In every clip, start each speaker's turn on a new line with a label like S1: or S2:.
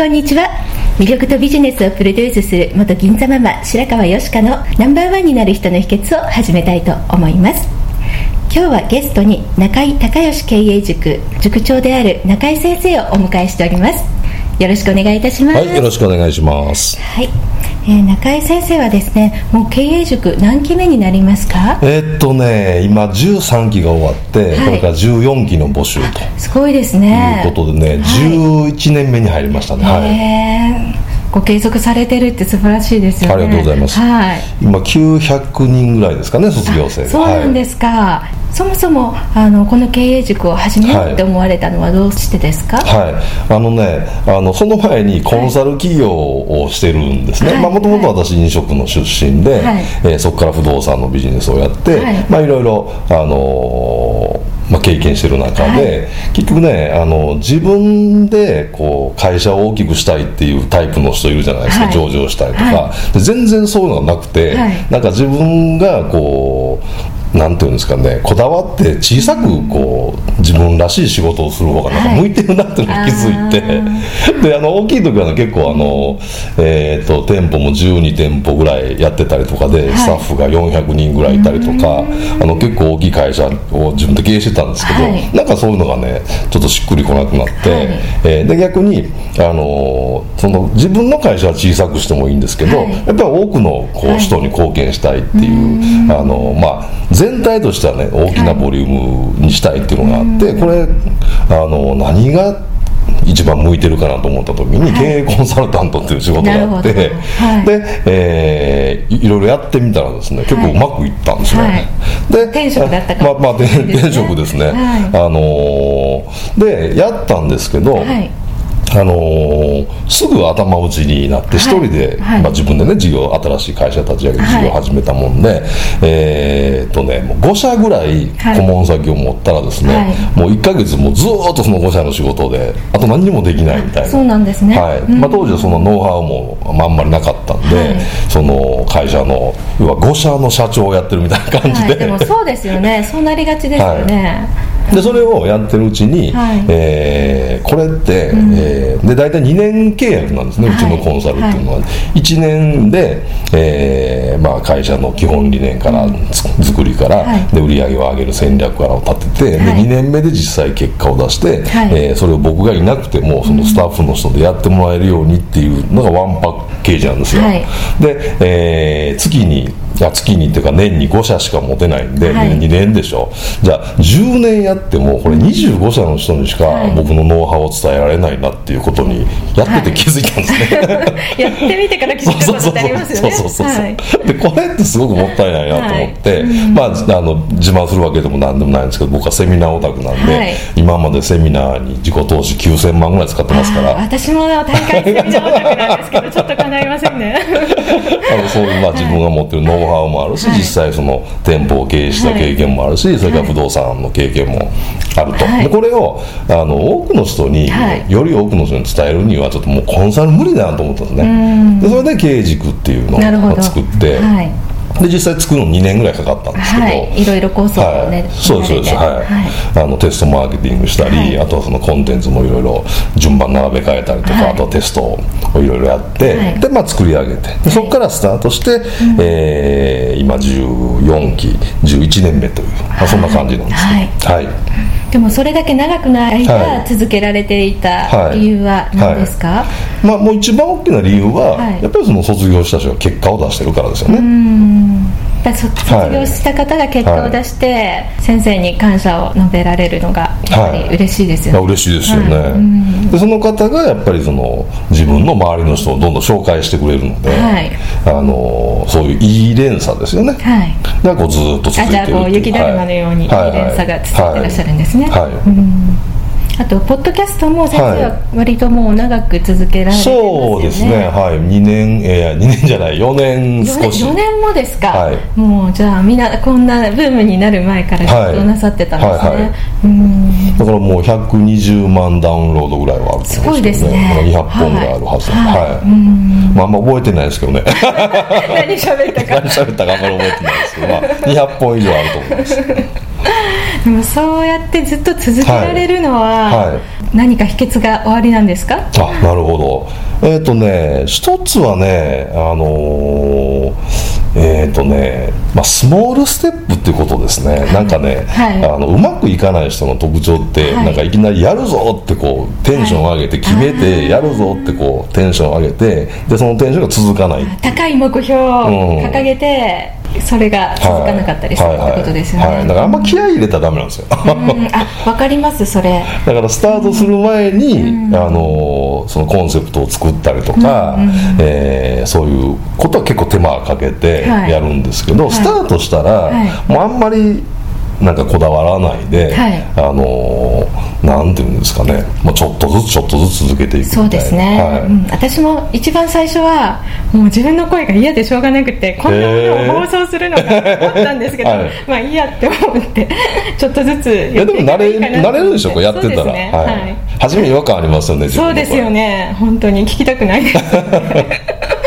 S1: こんにちは。魅力とビジネスをプロデュースする元銀座ママ白川よしかのナンバーワンになる人の秘訣を始めたいと思います。今日はゲストに中井隆義経営塾塾長である中井先生をお迎えしております。よろしくお願いいたします。
S2: はい、よろしくお願いします。
S1: はい、えー中井先生はですねもう経営塾何期目になりますか？
S2: えーっとね、今13期が終わって、
S1: はい。
S2: これから14期の募集と。
S1: すごいです
S2: い
S1: ね
S2: うことでね、11年目に入りましたね。はい。
S1: ご継続されてるって素晴らしいですよね。
S2: ありがとうございます。
S1: はい。
S2: 今900人ぐらいですかね、卒業生。が。
S1: そうなんですか、そもそもあのこの経営塾を始めようって思われたのはどうしてですか、
S2: はい、はい、あのねあのその前にコンサル企業をしてるんですね。
S1: はい。
S2: もともと私飲食の出身で、
S1: はい。
S2: えーそこから不動産のビジネスをやって、
S1: はい。
S2: まあ、いろいろ、あのーまあ、経験してる中で、結局ねあの自分でこう会社を大きくしたいっていうタイプの人いるじゃないですか、
S1: はい。
S2: 上場したいとか、全然そういうのがなくて、
S1: はい。
S2: なんか自分がこうなんていうんですかねこだわって小さくこう自分らしい仕事をする方がなんか
S1: はい。
S2: 向いてるなっていうのに気づいて、であの大きい時はね結構あの、えー、と店舗も12店舗ぐらいやってたりとかで、
S1: い。
S2: スタッフが400人ぐらいいたりとかあの結構大きい会社を自分で経営してたんですけど、
S1: はい。
S2: なんかそういうのがねちょっとしっくりこなくなって、
S1: はい。
S2: えーで逆にあのその自分の会社は小さくしてもいいんですけど、
S1: はい。
S2: やっぱり多くのこう、
S1: はい。
S2: 人に貢献したいっていうあの、まあ、全体としてはね大きなボリュームにしたいっていうのがあって、これあの何が一番向いてるかなと思った時に、経営コンサルタントっていう仕事があって、
S1: はい。
S2: で、えーいいろいろやってみたらですね結構うまくいったんですね、
S1: はい。
S2: で
S1: 転職だった
S2: まあまあ転職ですね、
S1: はい。
S2: あのーでやったんですけど、
S1: はい
S2: あのーすぐ頭打ちになって一人で、
S1: はい。
S2: まあ、自分でね事業新しい会社立ち上げて事業を始めたもんで、えーっとねもう5社ぐらい
S1: はい。
S2: 顧問先を持ったらですね、
S1: はい。
S2: もう1か月もうずーっとその5社の仕事であと何にもできないみたいな。
S1: そうなんですね。
S2: はい。
S1: うん。
S2: まあ、当時はそのノウハウも、まあ、あんまりなかったんで、
S1: はい。
S2: その会社の要は5社の社長をやってるみたいな感じで、
S1: はい、でもそうですよね。そうなりがちですよね、
S2: でそれをやってるうちに、
S1: はい。
S2: えーこれって、えーで大体2年契約なんですね、
S1: はい。う
S2: ちのコンサルっていうのは、1年で、えーまあ、会社の基本理念から、つ作りから、
S1: はい。
S2: で売り上げを上げる戦略からを立てて、
S1: はい。
S2: で2年目で実際結果を出して、
S1: はい。
S2: えーそれを僕がいなくてもそのスタッフの人でやってもらえるようにっていうのがワンパッケージなんですよ、
S1: はい。
S2: で、えー月に月にっていうか年に5社しか持てないんで、
S1: はい。
S2: 2年でしょ。じゃあ10年やってもこれ25社の人にしか
S1: はい。
S2: 僕のノウハウを伝えられないなっていうことにやってて気づいたんですね、
S1: やってみてから気づくことってありますよね。
S2: そうそうそうそう、
S1: はい。
S2: でこれってすごくもったいないなと思って、まあ、あの自慢するわけでもなんでもないんですけど僕はセミナーオタクなんで、
S1: はい。
S2: 今までセミナーに自己投資9000万ぐらい使ってますから。
S1: 私も大会セミナーオタクなんですけどちょっと叶いませんね
S2: そういうまあ自分が持ってるノウハウもあるし、
S1: はい。
S2: 実際その店舗を経営した経験もあるし、それから不動産の経験もあると、
S1: はい。
S2: でこれをあの多くの人に、
S1: はい。
S2: より多くの人に伝えるにはちょっともうコンサル無理だなと思ったんですね。でそれで経営軸っていうのを作って、
S1: はい
S2: で実際作るの2年ぐらいかかったんですけど、
S1: はい、いろいろ構想をね、
S2: はい、そうですそうです、
S1: 練られて
S2: はい。あのテストマーケティングしたり、
S1: はい。
S2: あとはそのコンテンツもいろいろ順番並べ替えたりとか、
S1: はい。
S2: あとはテストをいろいろやって、
S1: はい。
S2: でまあ作り上げて。でそこからスタートして、えー今14期11年目という、まあ、そんな感じなんです
S1: はい
S2: けど。はい。
S1: でもそれだけ長くの間、
S2: はい。
S1: 続けられていた
S2: はい。
S1: 理由は何ですか、
S2: まあ、もう一番大きな理由は、
S1: はい。
S2: やっぱりその卒業した人が結果を出してるからですよね、
S1: だ卒業した方が結果を出して、先生に感謝を述べられるのがやっぱり嬉しいですよね、
S2: いや嬉しいですよね、
S1: はい。うん。
S2: でその方がやっぱりその自分の周りの人をどんどん紹介してくれるので、
S1: はい。
S2: あのそういういい連鎖ですよね、
S1: はい。
S2: がこうずっと続いてる
S1: あじゃあこう雪だるまのようにい。い。
S2: はい
S1: 連鎖が続いてらっしゃるんですね、
S2: はい。はい。
S1: うんあとポッドキャストも先生は割ともう長く続けられてますよね、
S2: そうですね。はい。2年えー、2年じゃない4年少し。
S1: 4年もですか、
S2: はい。
S1: もうじゃあみんなこんなブームになる前からずっとなさってたんですね、
S2: はいはいはい。
S1: うん
S2: だからもう120万ダウンロードぐらいはあると
S1: す
S2: 思うんですけど
S1: ごいですね。
S2: ね200本ぐらいあるはず
S1: はい。
S2: はい、まああんま覚えてないですけどね。
S1: 何喋ったか。
S2: 何喋ったかあんまり覚えてないですけど、まあ、200本以上あると思います。
S1: でもそうやってずっと続けられるのは、
S2: はい。はい
S1: 何か秘訣がおありなんですか？
S2: あなるほど。えっ、とね一つはねあのーえっ、とね、まあ、スモールステップっていうことですね。なんかね、
S1: はい。
S2: あのうまくいかない人の特徴って、
S1: はい。
S2: なんかいきなりやるぞってこうテンション上げて決めて、やるぞってこうテンション上げてでそのテンションが続かない
S1: 高い目標を掲げて、それが続かなかったりするってことですよね、
S2: はいはいはい。だからあんま気合い入れたらダメなんですよ。
S1: うん。あわかりますそれ。
S2: だからスタートする前に、あのそのコンセプトを作ったりとか、えーそういうことは結構手間かけて
S1: はい。
S2: やるんですけど、スタートしたら、
S1: はい。
S2: もうあんまりなんかこだわらないで、
S1: はい。
S2: あのなんていうんですかね、まあ、ちょっとずつちょっとずつ続けていく
S1: そうですね、
S2: はい。
S1: うん。私も一番最初はもう自分の声が嫌でしょうがなくてこんなものを放送するのかと思ったんですけど、
S2: はい。
S1: まあいいやって思ってちょっとずつ
S2: いやでも慣れ慣れるでしょこうやってたら、
S1: ね
S2: はい。
S1: はい。
S2: 初め違和感ありますよね
S1: そうですよね。本当に聞きたくないです。は い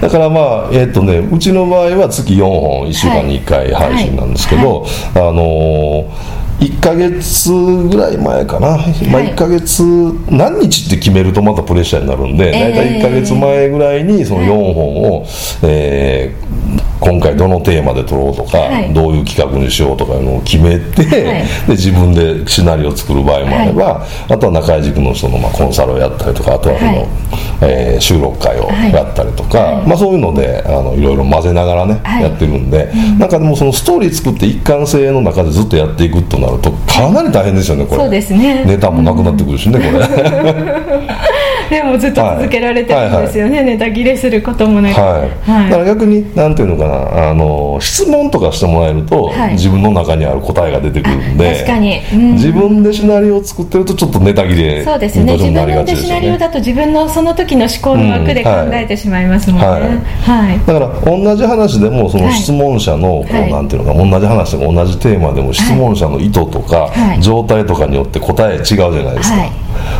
S2: だからまあえっ、とねうちの場合は月4本1週間に1回配信なんですけど、あのー1ヶ月ぐらい前かな、まあ、1ヶ月何日って決めるとまたプレッシャーになるんで、
S1: えー。
S2: 大体1ヶ月前ぐらいにその4本を、えー今回どのテーマで撮ろうとか、
S1: はい。
S2: どういう企画にしようとかいうのを決めて、
S1: はい。
S2: で自分でシナリオを作る場合もあれば、あとは中井塾の人のまあコンサルをやったりとかあとはその、
S1: はい
S2: えー収録会をやったりとか、まあ、そういうのであのいろいろ混ぜながらね、
S1: はい。
S2: やってるんで、なんかでもそのストーリー作って一貫性の中でずっとやっていくとなるとかなり大変ですよねこれ。
S1: そうですね。
S2: ネタもなくなってくるしね、これ
S1: でもずっと続けられてるんですよね、ネタ切れすることもなく、
S2: はい、
S1: はい。
S2: だから逆になんていうのかな。あの質問とかしてもらえると、
S1: はい。
S2: 自分の中にある答えが出てくるんで
S1: 確かに。うん。
S2: 自分でシナリオを作ってるとちょっとネタ切れ
S1: そうですね。自分でシナリオだと自分のその時の思考の枠で考えてしまいますもんね、
S2: うんはい。
S1: はい。
S2: だから同じ話でもその
S1: はい
S2: 質問者のこう、
S1: はい。
S2: なんていうのか同じ話でも同じテーマでも質問者の意図とか、
S1: はい。
S2: 状態とかによって答え違うじゃないですか、
S1: はい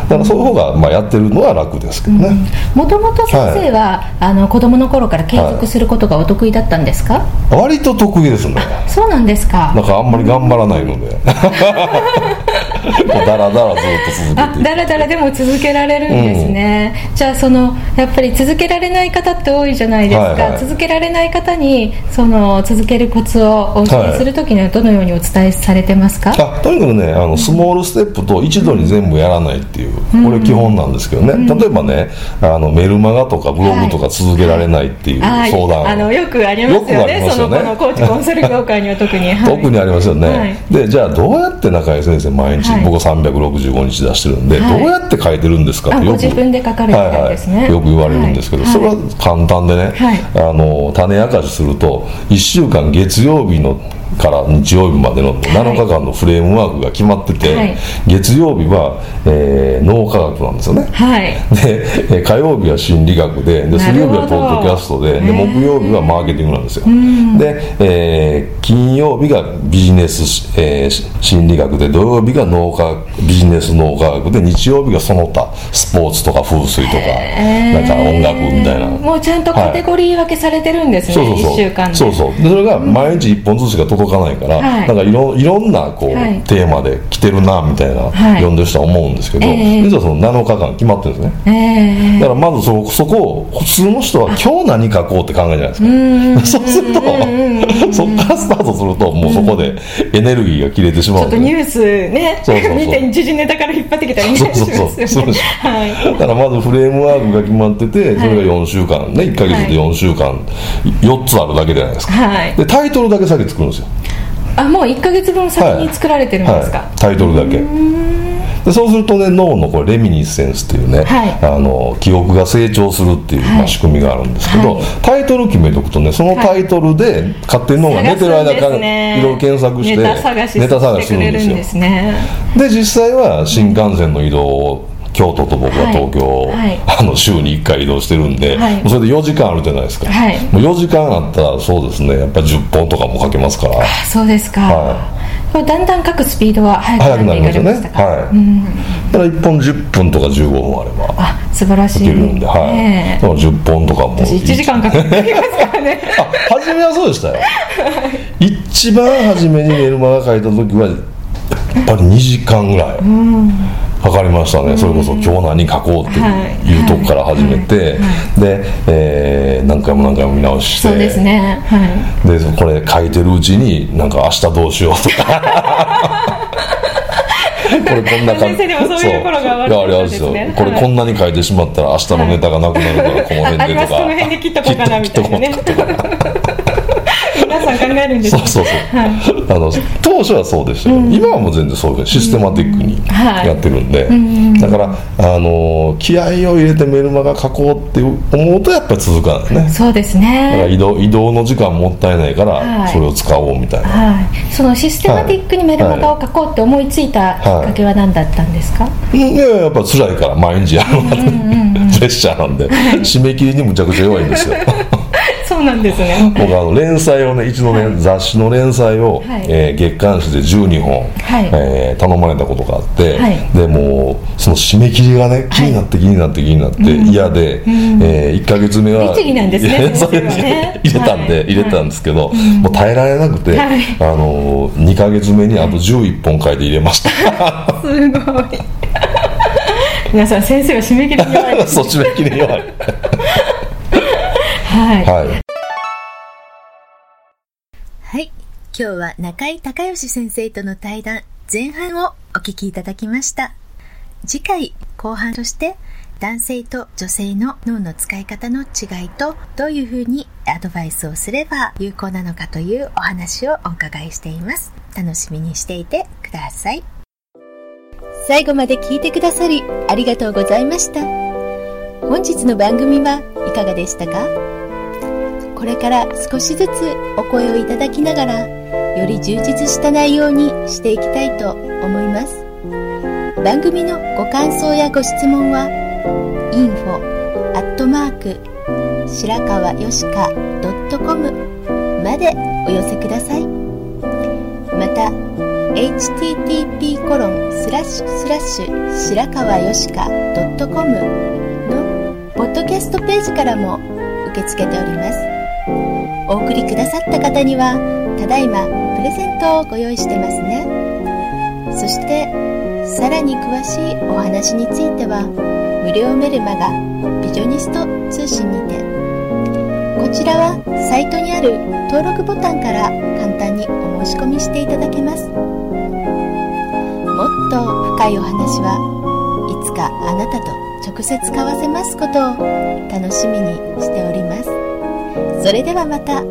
S2: だからそういう方がまあやってるのは楽ですけどね、
S1: もともと先生は、あの子供の頃から継続することがお得意だったんですか、
S2: 割と得意ですね。
S1: そうなんですか。
S2: なんかあんまり頑張らないので だらだらずっと続けて。
S1: らだらでも続けられるんですね、じゃあそのやっぱり続けられない方って多いじゃないですか、
S2: はいはい。
S1: 続けられない方にその続けるコツをお教えするときにはどのようにお伝えされてますか、
S2: あとにかくねあのスモールステップと一度に全部やらないっていう、これ基本なんですけどね、例えばねあのメルマガとかブログとか続けられないっていう
S1: あ
S2: 相談、
S1: あのよくありますよね。
S2: ますよね。
S1: そのこのコーチコンサル業界には特に、はい。
S2: 特にありますよね、
S1: はい。
S2: でじゃあどうやって中井先生毎日、
S1: はい。
S2: 僕は365日出してるんで、
S1: はい。
S2: どうやって書いてるんですかってよく
S1: 自分で書かれてるんですね。
S2: はいはい。よく言われるんですけど、
S1: はい。
S2: それは簡単でね、
S1: はい。
S2: あの種明かしすると1週間月曜日のから日曜日までの7日間のフレームワークが決まってて、
S1: はい。
S2: 月曜日は、えー脳科学なんですよね。
S1: はい。
S2: でえー火曜日は心理学でで
S1: な
S2: 水曜日はポッドキャストでで木曜日はマーケティングなんですよ。で、えー金曜日がビジネス、えー心理学で土曜日が脳脳科学ビジネス脳科学で日曜日がその他スポーツとか風水とかなんか音楽みたいな。
S1: もうちゃんとカテゴリー分けされてるんですね、
S2: そうそうそう。
S1: 1週間で。
S2: そうそう。でそれが毎日1本ずつしか届かないから、
S1: はい。
S2: なんかいろいろんなこう、
S1: はい。
S2: テーマで来てるなみたいな、
S1: はい。
S2: 読んでる人は思うんですけど、
S1: ええ。
S2: 実はその7日間決まってるんですね。
S1: え
S2: だからまずそそこを普通の人は今日何書こうって考えるじゃないですか？そうするとそこからスタートするともうそこでエネルギーが切れてしま
S1: ちょっとニュースね
S2: そうそうそう。
S1: 見て時事ネタから引っ張ってきたりね。
S2: そうそうそう。
S1: します。よね
S2: そう
S1: はい。
S2: だからまずフレームワークが決まっててそれが4週間。ね1か月で4週間。4つあるだけじゃないですか。
S1: はい。
S2: でタイトルだけ先作るんですよ。
S1: あもう1か月分先に作られてるんですか、
S2: はい、タイトルだけでそうするとね脳のこれレミニセンスっていうね、
S1: はい。
S2: あの記憶が成長するっていう、まあ、
S1: はい
S2: 仕組みがあるんですけど、
S1: はい。
S2: タイトル決めとくとねそのタイトルで勝手に脳が寝てる間から
S1: ね
S2: いろいろ検索して
S1: ネタ探し
S2: ネタ探し
S1: してくれるんで
S2: するんですよ。で実際は新幹線の移動を京都と僕は東京を、
S1: はい。はい
S2: あの週に1回移動してるんで、
S1: はい。
S2: それで4時間あるじゃないですか、
S1: はい。
S2: もう4時間あったらそうですねやっぱり10本とかもかけますから。
S1: そうですか、
S2: は
S1: これだんだん書くスピードは速
S2: 早く
S1: くなってい
S2: ますよね。
S1: かれましたか、
S2: はい、だから1本10分とか15分あれば
S1: あ素晴らしい。
S2: いけるんで、はい。
S1: ねえ。
S2: だから10本とかも。
S1: 私1時間かかってきますからね。
S2: あ、初めはそうでしたよ。一番初めにメルマガ書いた時は、やっぱり2時間ぐらい。かかりましたね、それこそ今日何書こうっていうとこから始めて、で、えー何回も何回も見直して
S1: そうですね。はい。
S2: でこれ書いてるうちになんか明日どうしようとか。これこんな感
S1: 先生でもそういうところがあるですね。
S2: これこんなに書いてしまったら明日のネタがなくなるからこの辺でとか。
S1: ます。この辺で切っとこうかなみたいなね皆さん考えるんです
S2: そうそうそう、あの当初はそうでしたよ、今はもう全然そういうシステマティックに
S1: はい
S2: やってるんで、だからあの気合を入れてメルマガ書こうって思うとやっぱり続かないね。
S1: そうです
S2: だから
S1: ね
S2: 移動移動の時間もったいないから、
S1: はい。
S2: それを使おうみたいな、
S1: はい。そのシステマティックにメルマガを書こうって思いついたきっかけは何だったんですか、
S2: いややっぱ辛いから毎日やるのがプレッシャーなんで締め切りにむちゃくちゃ弱いんですよ
S1: そうなんですね。
S2: 僕あの連載をね一度ね、雑誌の連載を、
S1: はい。
S2: えー月刊誌で12本、
S1: はい。
S2: えー頼まれたことがあって、
S1: はい。
S2: でもうその締め切りがね気になって気になって気になって嫌で、え1か月目は入れたんで、
S1: はい。
S2: 入れたんですけど、もう耐えられなくて、
S1: はい。
S2: あの2か月目にあと11本書いて入れました。
S1: すごい。皆さん先生は締め切りに弱い。
S2: そう締め切りに弱い
S1: はい、
S2: はい。
S3: はい。今日は中井隆義先生との対談前半をお聞きいただきました。次回後半として男性と女性の脳の使い方の違いとどういうふうにアドバイスをすれば有効なのかというお話をお伺いしています。楽しみにしていてください。最後まで聞いてくださりありがとうございました。本日の番組はいかがでしたか？これから少しずつお声をいただきながらより充実した内容にしていきたいと思います。番組のご感想やご質問は info アットマーク白川よしか .com までお寄せください。また http コロンスラッシュスラッシュ白川よしか .com のポッドキャストページからも受け付けております。お送りくださった方にはただいまプレゼントをご用意してますね。そしてさらに詳しいお話については無料メルマガビジョニスト通信にてこちらはサイトにある登録ボタンから簡単にお申し込みしていただけます。もっと深いお話はいつかあなたと直接交わせますことを楽しみにしております。それではまた。